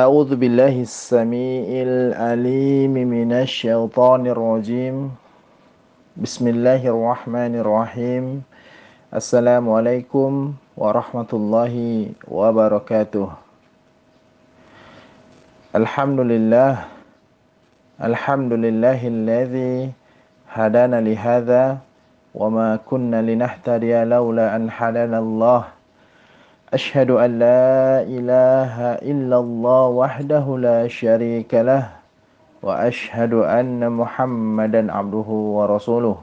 أعوذ بالله السميع العليم من الشيطان الرجيم. بسم الله الرحمن الرحيم. السلام عليكم ورحمة الله وبركاته. الحمد لله. الحمد لله الذي هدانا لهذا وما كنا لنهتدي لولا أن هدانا الله. أشهد أن لا إله إلا الله وحده لا شريك له وأشهد أن محمدا عبده ورسوله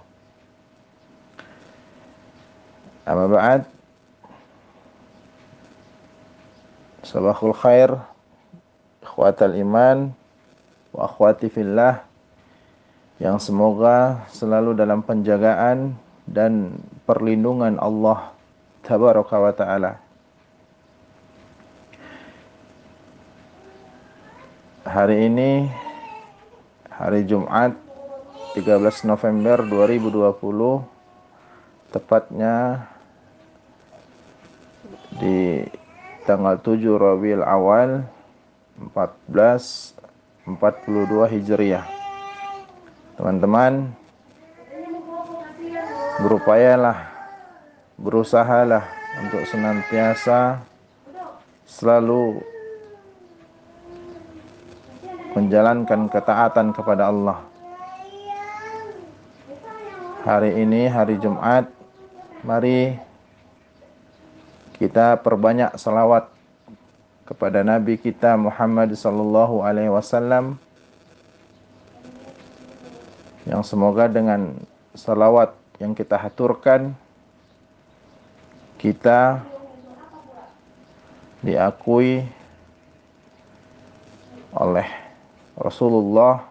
أما بعد صباح الخير إخوات الإيمان wa akhwati fillah yang semoga selalu dalam penjagaan dan perlindungan Allah tabaraka wa taala. Hari ini hari Jumat 13 November 2020 tepatnya di tanggal 7 Rabiul Awal 1442 Hijriah. Teman-teman berupayalah berusahalah untuk senantiasa selalu menjalankan ketaatan kepada Allah. Hari ini hari Jumat, mari kita perbanyak salawat kepada Nabi kita Muhammad sallallahu alaihi wasallam yang semoga dengan salawat yang kita haturkan kita diakui oleh Rasulullah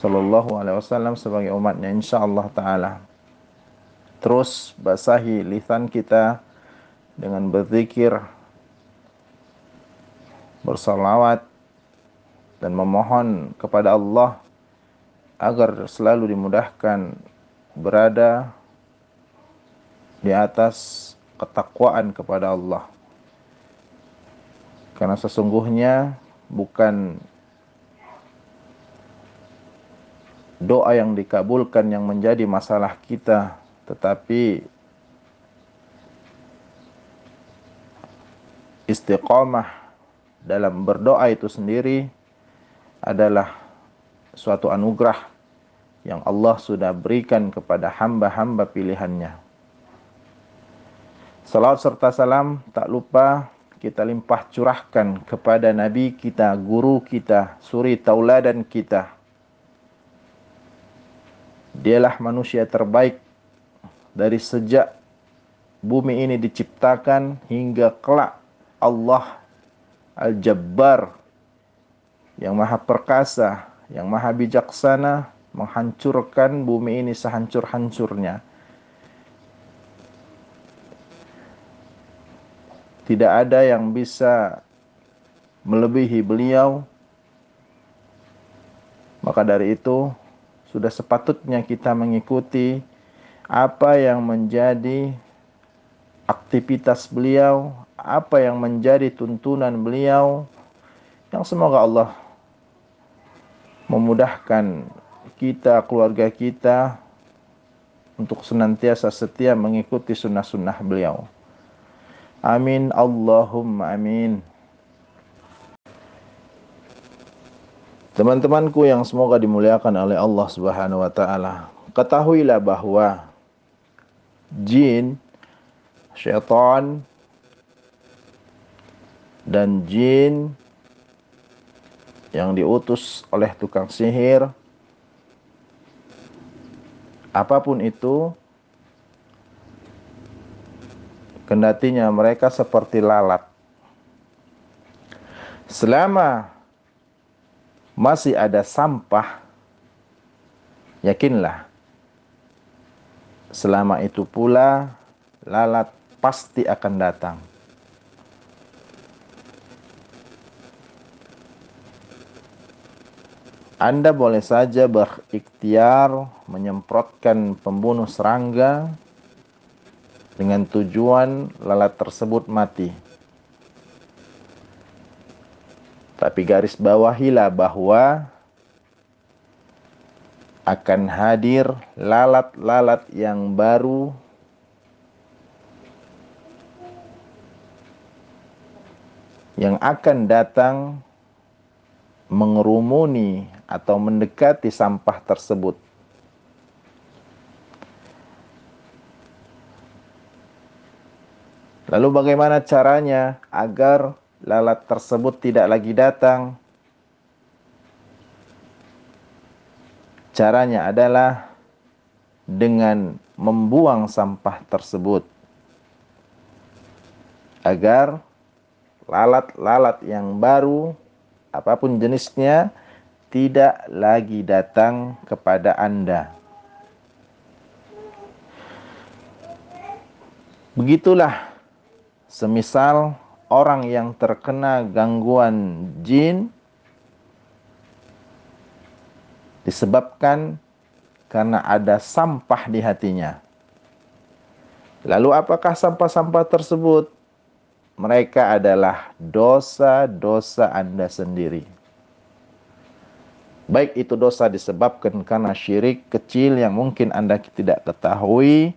Sallallahu Alaihi Wasallam sebagai umatnya insya Allah Taala. Terus basahi lisan kita dengan berzikir, bersalawat, dan memohon kepada Allah agar selalu dimudahkan berada di atas ketakwaan kepada Allah. Karena sesungguhnya bukan doa yang dikabulkan yang menjadi masalah kita, tetapi istiqomah dalam berdoa itu sendiri adalah suatu anugerah yang Allah sudah berikan kepada hamba-hamba pilihannya. Salam serta salam tak lupa kita limpah curahkan kepada Nabi kita, guru kita, suri tauladan kita, Dialah manusia terbaik dari sejak bumi ini diciptakan hingga kelak Allah Al-Jabbar yang maha perkasa, yang maha bijaksana menghancurkan bumi ini sehancur-hancurnya. Tidak ada yang bisa melebihi beliau. Maka dari itu sudah sepatutnya kita mengikuti apa yang menjadi aktivitas beliau, apa yang menjadi tuntunan beliau, yang semoga Allah memudahkan kita, keluarga kita, untuk senantiasa setia mengikuti sunnah-sunnah beliau. Amin Allahumma amin. Teman-temanku yang semoga dimuliakan oleh Allah Subhanahu wa taala, ketahuilah bahwa jin, syaitan dan jin yang diutus oleh tukang sihir apa pun itu kendatinya mereka seperti lalat. Selama masih ada sampah, yakinlah selama itu pula lalat pasti akan datang. Anda boleh saja berikhtiar menyemprotkan pembunuh serangga dengan tujuan lalat tersebut mati. Tapi garis bawahilah bahwa akan hadir lalat-lalat yang baru yang akan datang mengerumuni atau mendekati sampah tersebut. Lalu bagaimana caranya agar lalat tersebut tidak lagi datang? Caranya adalah dengan membuang sampah tersebut agar lalat-lalat yang baru apa pun jenisnya tidak lagi datang kepada Anda. Begitulah semisal orang yang terkena gangguan jin disebabkan karena ada sampah di hatinya. Lalu apakah sampah-sampah tersebut? Mereka adalah dosa-dosa Anda sendiri. Baik itu dosa disebabkan karena syirik kecil yang mungkin Anda tidak ketahui,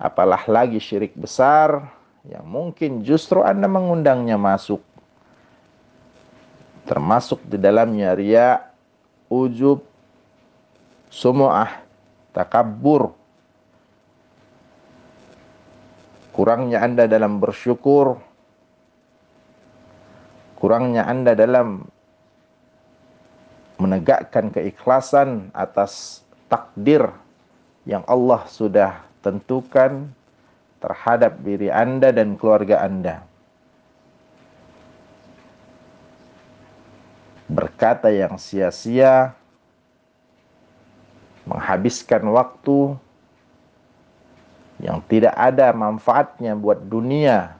apalah lagi syirik besar yang mungkin justru Anda mengundangnya masuk. Termasuk di dalamnya ria, ujub, sumu'ah, takabur, kurangnya Anda dalam bersyukur, kurangnya Anda dalam menegakkan keikhlasan atas takdir yang Allah sudah tentukan terhadap diri Anda dan keluarga Anda. Berkata yang sia-sia, menghabiskan waktu yang tidak ada manfaatnya buat dunia,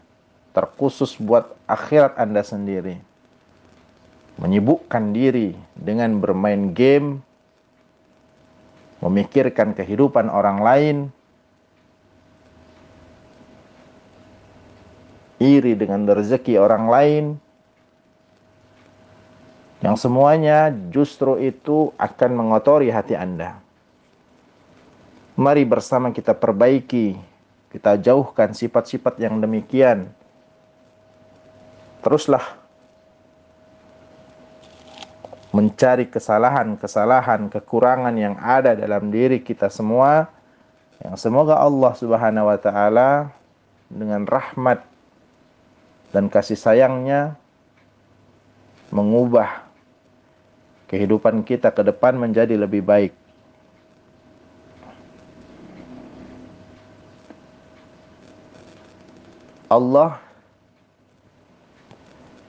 terkhusus buat akhirat Anda sendiri. Menyibukkan diri dengan bermain game, memikirkan kehidupan orang lain, iri dengan rezeki orang lain, yang semuanya justru itu akan mengotori hati Anda. Mari bersama kita perbaiki, kita jauhkan sifat-sifat yang demikian. Teruslah mencari kesalahan-kesalahan, kekurangan yang ada dalam diri kita semua yang semoga Allah Subhanahu wa taala dengan rahmat dan kasih sayangnya mengubah kehidupan kita ke depan menjadi lebih baik. Allah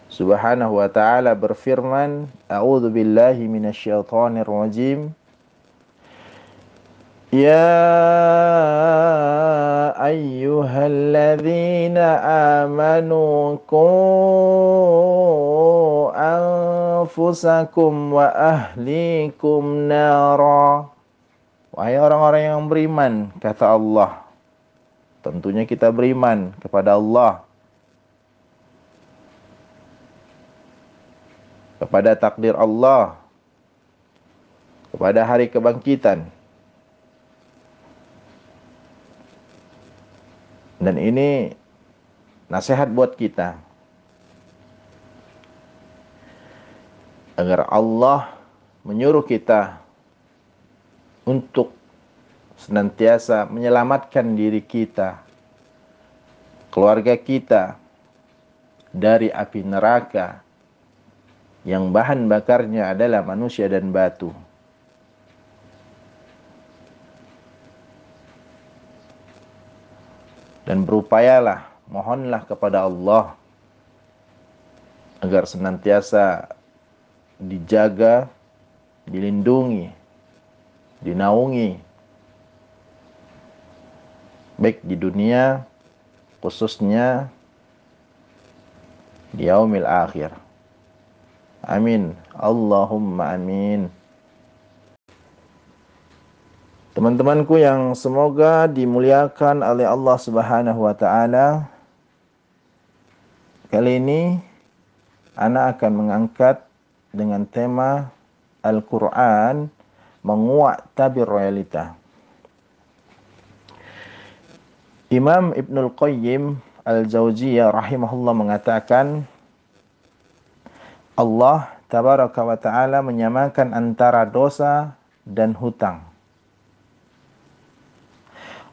Subhanahu wa taala berfirman, A'udzu billahi minasyaitonir rajim. Ya ayyuhalladzina amanu qu anfusakum wa ahlikum nara. Wahai orang-orang yang beriman, kata Allah, Tentunya kita beriman kepada Allah. Kepada takdir Allah. Kepada hari kebangkitan. Dan ini nasihat buat kita. Agar Allah menyuruh kita untuk senantiasa menyelamatkan diri kita, keluarga kita dari api neraka yang bahan bakarnya adalah manusia dan batu. Dan berupayalah, mohonlah kepada Allah agar senantiasa dijaga, dilindungi, dinaungi baik di dunia khususnya di yaumil akhir. Amin. Allahumma amin. Teman-temanku yang semoga dimuliakan oleh Allah Subhanahu wa taala. Kali ini anak akan mengangkat dengan tema Al-Quran menguak tabir realita. Imam Ibnul Qayyim Al-Jauziyah rahimahullah mengatakan Allah tabaraka wa taala menyamakan antara dosa dan hutang.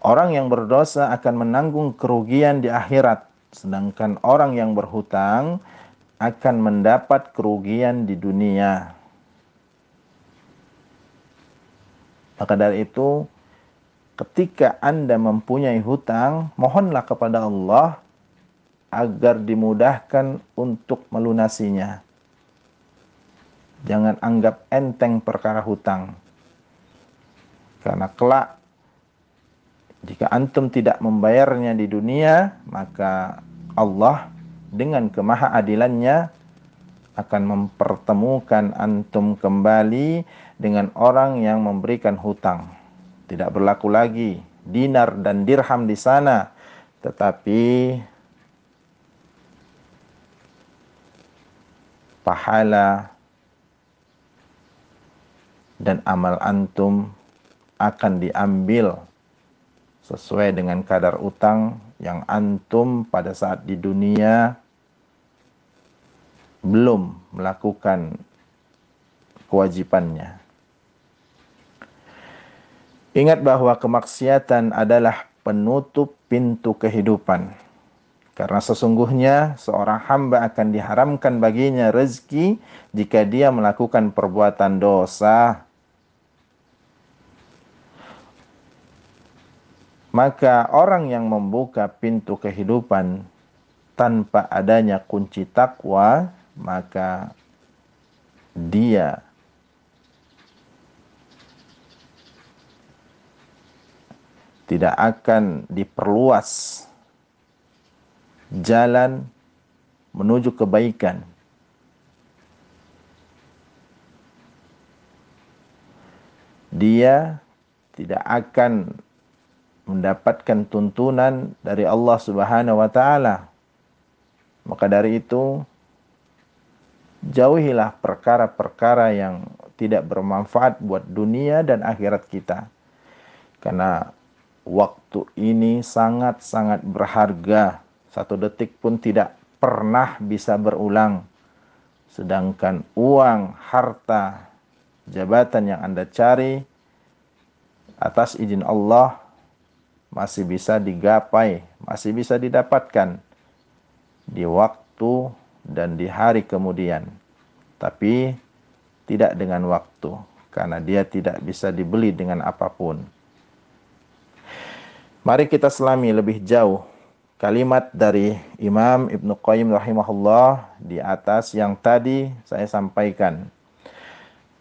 Orang yang berdosa akan menanggung kerugian di akhirat, sedangkan orang yang berhutang akan mendapat kerugian di dunia. Maka dari itu, ketika Anda mempunyai hutang, mohonlah kepada Allah agar dimudahkan untuk melunasinya. Jangan anggap enteng perkara hutang. Karena kelak jika antum tidak membayarnya di dunia, maka Allah dengan kemahaadilannya akan mempertemukan antum kembali dengan orang yang memberikan hutang. Tidak berlaku lagi dinar dan dirham di sana, tetapi pahala dan amal antum akan diambil sesuai dengan kadar utang yang antum pada saat di dunia belum melakukan kewajibannya. Ingat bahwa kemaksiatan adalah penutup pintu kehidupan. Karena sesungguhnya seorang hamba akan diharamkan baginya rezeki jika dia melakukan perbuatan dosa Maka orang yang membuka pintu kehidupan tanpa adanya kunci takwa, maka dia tidak akan diperluas jalan menuju kebaikan. Dia tidak akan mendapatkan tuntunan dari Allah Subhanahu wa taala. Maka dari itu jauhilah perkara-perkara yang tidak bermanfaat buat dunia dan akhirat kita. Karena waktu ini sangat-sangat berharga. Satu detik pun tidak pernah bisa berulang. Sedangkan uang, harta, jabatan yang Anda cari atas izin Allah masih bisa digapai, masih bisa didapatkan di waktu dan di hari kemudian. Tapi tidak dengan waktu karena dia tidak bisa dibeli dengan apa pun. Mari kita selami lebih jauh kalimat dari Imam Ibn Qayyim rahimahullah di atas yang tadi saya sampaikan.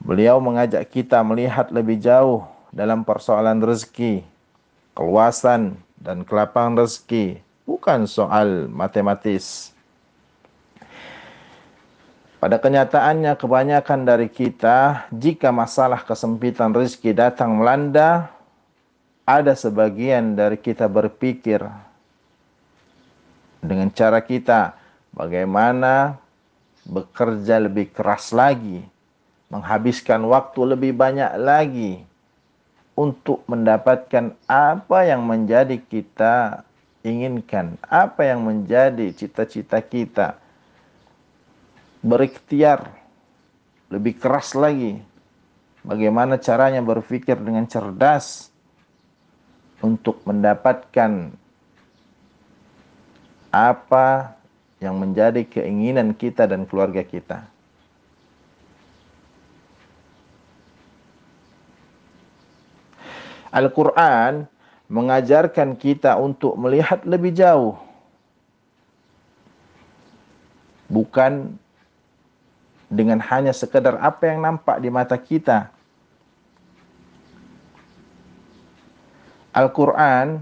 Beliau mengajak kita melihat lebih jauh dalam persoalan rezeki, keluasan dan kelapangan rezeki, bukan soal matematis. Pada kenyataannya kebanyakan dari kita jika masalah kesempitan rezeki datang melanda, ada sebagian dari kita berpikir dengan cara kita bagaimana bekerja lebih keras lagi, menghabiskan waktu lebih banyak lagi untuk mendapatkan apa yang menjadi kita inginkan, apa yang menjadi cita-cita kita. Berikhtiar lebih keras lagi. Bagaimana caranya berpikir dengan cerdas untuk mendapatkan apa yang menjadi keinginan kita dan keluarga kita. Al-Quran mengajarkan kita untuk melihat lebih jauh. Bukan dengan hanya sekedar apa yang nampak di mata kita. Al-Quran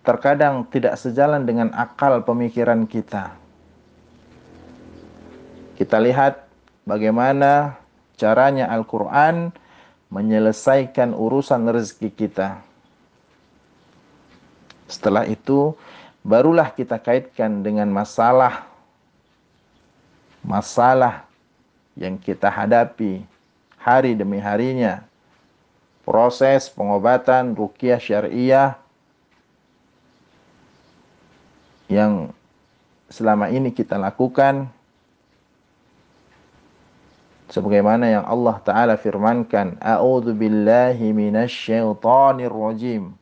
terkadang tidak sejalan dengan akal pemikiran kita. Kita lihat bagaimana caranya Al-Quran menyelesaikan urusan rezeki kita. Setelah itu, barulah kita kaitkan dengan masalah masalah yang kita hadapi hari demi harinya. Proses pengobatan rukiah syariah yang selama ini kita lakukan sebagaimana yang Allah taala firmankan a'udzu billahi minasyaitonir rajim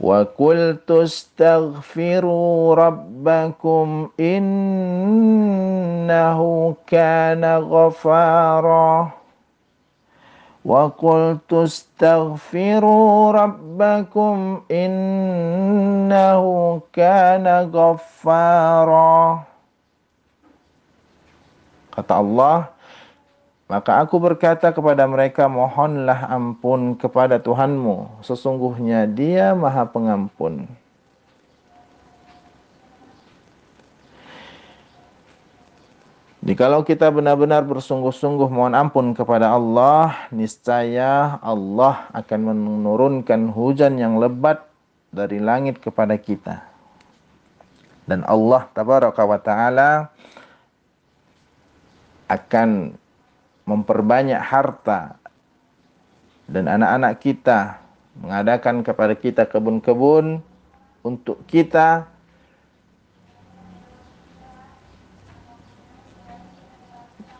wa qultu astaghfiru rabbakum innahu kana ghafara وقلت استغفروا ربكم إنه كان غفارا Kata Allah, maka aku berkata kepada mereka, mohonlah ampun kepada Tuhanmu. Sesungguhnya dia maha pengampun. Jikalau kita benar-benar bersungguh-sungguh mohon ampun kepada Allah, niscaya Allah akan menurunkan hujan yang lebat dari langit kepada kita. Dan Allah tabaraka wa taala akan memperbanyak harta dan anak-anak kita mengadakan kepada kita kebun-kebun untuk kita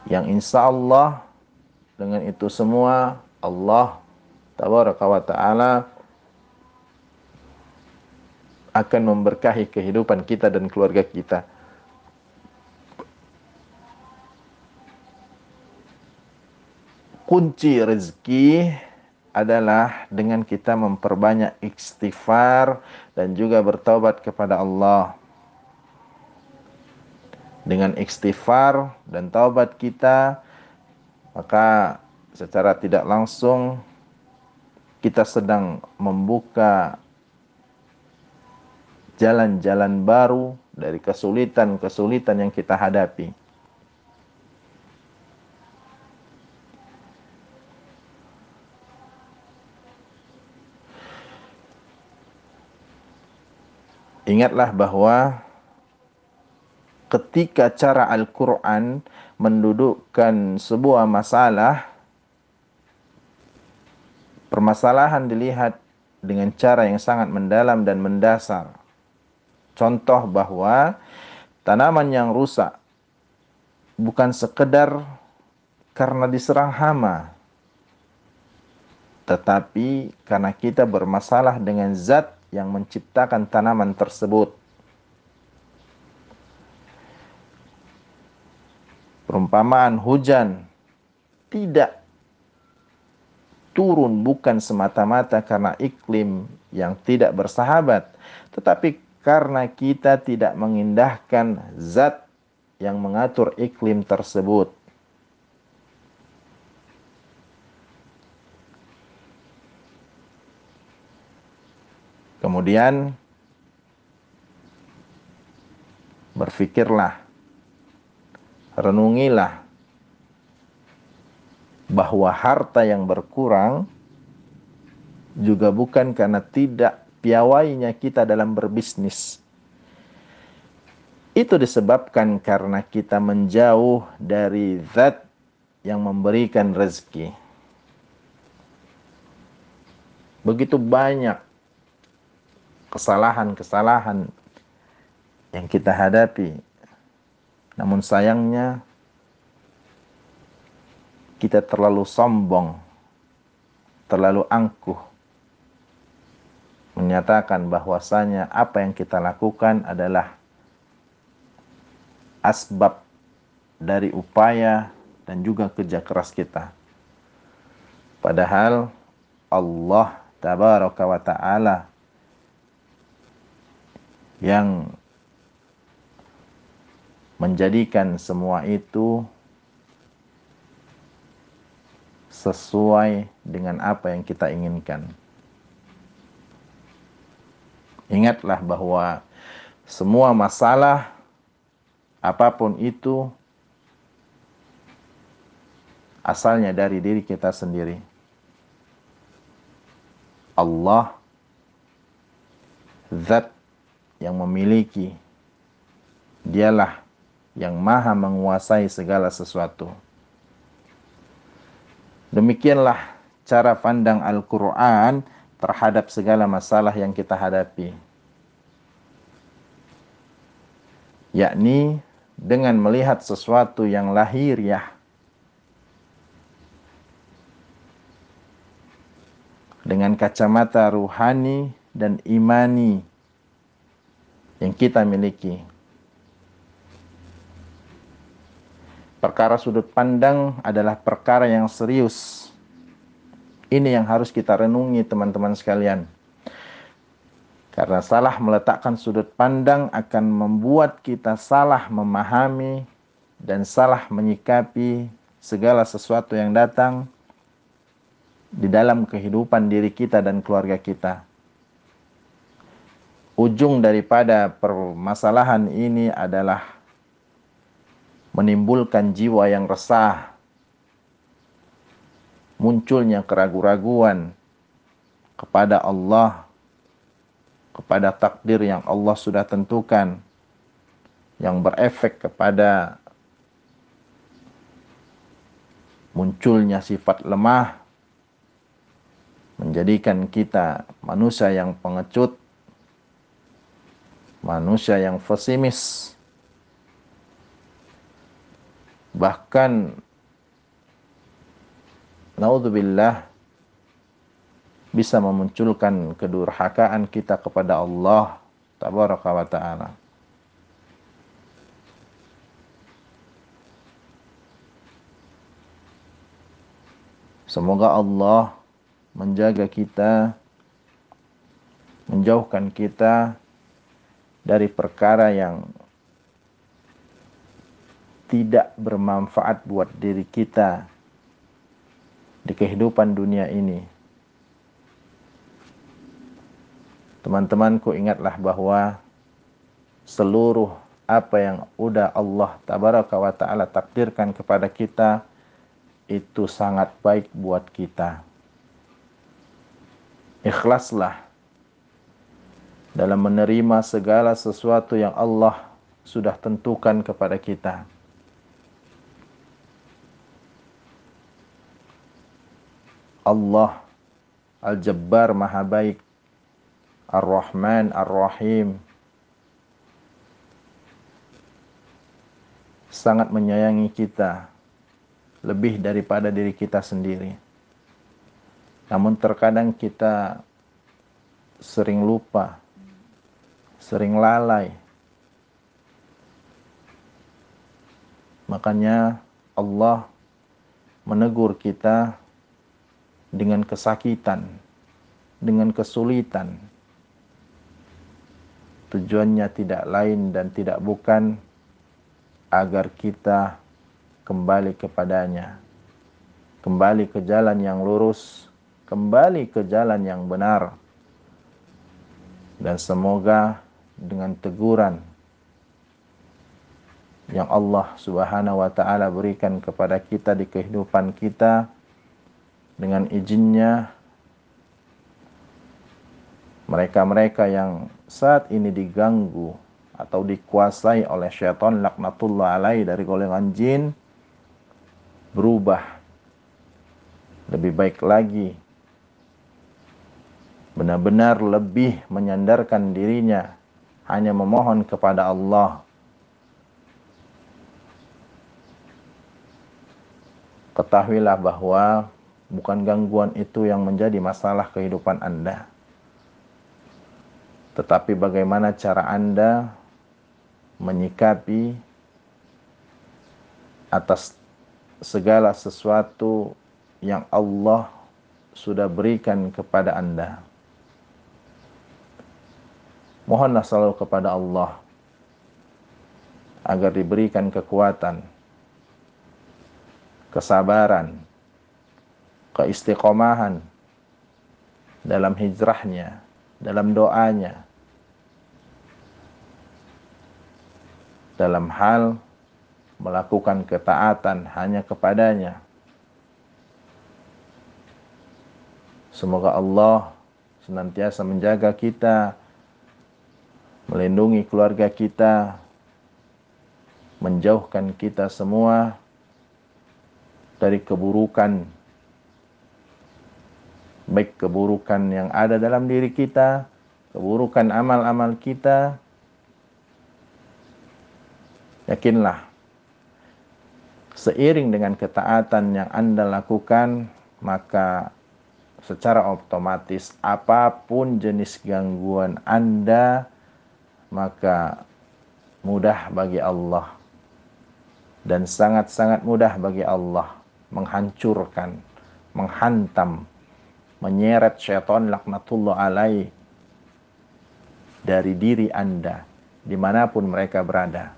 yang insya Allah dengan itu semua Allah tabaraka wa ta'ala akan memberkahi kehidupan kita dan keluarga kita. Kunci rezeki adalah dengan kita memperbanyak istighfar dan juga bertobat kepada Allah dengan istighfar dan taubat kita maka secara tidak langsung kita sedang membuka jalan-jalan baru dari kesulitan-kesulitan yang kita hadapi. Ingatlah bahwa ketika cara Al-Quran mendudukkan sebuah masalah, permasalahan dilihat dengan cara yang sangat mendalam dan mendasar. Contoh bahwa tanaman yang rusak bukan sekedar karena diserang hama, tetapi karena kita bermasalah dengan zat yang menciptakan tanaman tersebut. Perumpamaan hujan tidak turun bukan semata-mata karena iklim yang tidak bersahabat, tetapi karena kita tidak mengindahkan zat yang mengatur iklim tersebut. Kemudian berfikirlah renungilah bahwa harta yang berkurang juga bukan karena tidak piawainya kita dalam berbisnis. Itu disebabkan karena kita menjauh dari zat yang memberikan rezeki. Begitu banyak kesalahan-kesalahan yang kita hadapi namun sayangnya kita terlalu sombong, terlalu angkuh menyatakan bahwasanya apa yang kita lakukan adalah asbab dari upaya dan juga kerja keras kita. Padahal Allah tabaraka wa taala yang menjadikan semua itu sesuai dengan apa yang kita inginkan. Ingatlah bahwa semua masalah apa pun itu asalnya dari diri kita sendiri. Allah zat yang memiliki dialah yang maha menguasai segala sesuatu. Demikianlah cara pandang Al-Quran terhadap segala masalah yang kita hadapi. Yakni dengan melihat sesuatu yang lahiriah dengan kacamata ruhani dan imani yang kita miliki. Perkara sudut pandang adalah perkara yang serius. Ini yang harus kita renungi teman-teman sekalian. Karena salah meletakkan sudut pandang akan membuat kita salah memahami dan salah menyikapi segala sesuatu yang datang di dalam kehidupan diri kita dan keluarga kita. Ujung daripada permasalahan ini adalah menimbulkan jiwa yang resah, munculnya keraguan-raguan kepada Allah, kepada takdir yang Allah sudah tentukan, yang berefek kepada munculnya sifat lemah, menjadikan kita manusia yang pengecut, manusia yang pesimis, bahkan naudzubillah bisa memunculkan kedurhakaan kita kepada Allah tabaraka wa taala. Semoga Allah menjaga kita, menjauhkan kita dari perkara yang tidak bermanfaat buat diri kita di kehidupan dunia ini. Teman-temanku ingatlah bahwa seluruh apa yang udah Allah tabaraka wa taala takdirkan kepada kita itu sangat baik buat kita. Ikhlaslah dalam menerima segala sesuatu yang Allah sudah tentukan kepada kita. Allah Al-Jabbar Maha Baik Ar-Rahman Ar-Rahim sangat menyayangi kita lebih daripada diri kita sendiri. Namun terkadang kita sering lupa, sering lalai. Makanya Allah menegur kita dengan kesakitan, dengan kesulitan. Tujuannya tidak lain dan tidak bukan agar kita kembali kepadanya, kembali ke jalan yang lurus, kembali ke jalan yang benar. Dan semoga dengan teguran yang Allah Subhanahu wa taala berikan kepada kita di kehidupan kita dengan izinnya. Mereka-mereka yang saat ini diganggu atau dikuasai oleh syaitan laknatullah alai dari golongan jin berubah lebih baik lagi. Benar-benar lebih menyandarkan dirinya hanya memohon kepada Allah ketahuilah bahwa bukan gangguan itu yang menjadi masalah kehidupan Anda. Tetapi bagaimana cara Anda menyikapi atas segala sesuatu yang Allah sudah berikan kepada Anda. Mohonlah selalu kepada Allah agar diberikan kekuatan, kesabaran, keistiqomahan dalam hijrahnya, dalam doanya, dalam hal melakukan ketaatan hanya kepadanya. Semoga Allah senantiasa menjaga kita, melindungi keluarga kita, menjauhkan kita semua dari keburukan baik keburukan yang ada dalam diri kita, keburukan amal-amal kita. Yakinlah seiring dengan ketaatan yang Anda lakukan, maka secara otomatis apa pun jenis gangguan Anda maka mudah bagi Allah dan sangat-sangat mudah bagi Allah menghancurkan, menghantam, menyeret syaitan laknatullah alaih dari diri Anda di mana pun mereka berada.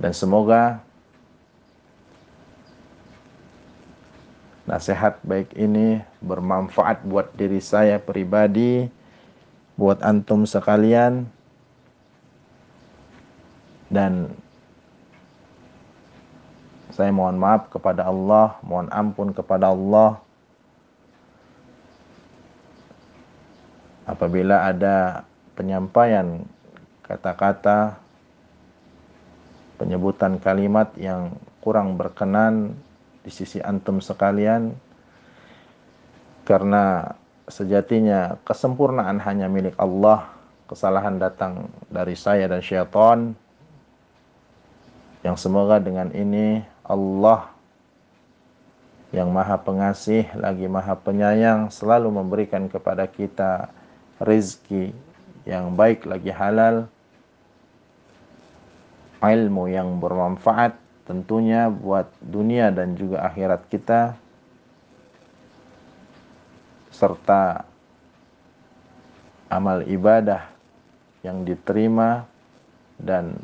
Dan semoga nasihat baik ini bermanfaat buat diri saya pribadi, buat antum sekalian, dan saya mohon maaf kepada Allah, mohon ampun kepada Allah. Apabila ada penyampaian kata-kata penyebutan kalimat yang kurang berkenan di sisi antum sekalian karena sejatinya kesempurnaan hanya milik Allah kesalahan datang dari saya dan syaitan. Yang semoga dengan ini Allah yang maha pengasih lagi maha penyayang selalu memberikan kepada kita rizki yang baik lagi halal. Ilmu yang bermanfaat tentunya buat dunia dan juga akhirat kita serta amal ibadah yang diterima dan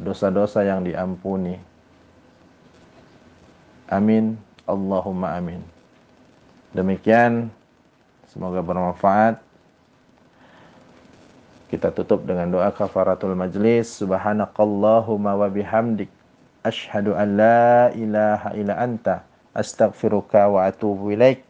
dosa-dosa yang diampuni. Amin. Allahumma amin. Demikian semoga bermanfaat. Kita tutup dengan doa kafaratul majlis. Subhanakallahumma wa bihamdik Ashhadu an la ilaha illa anta astaghfiruka wa atubu ilaik.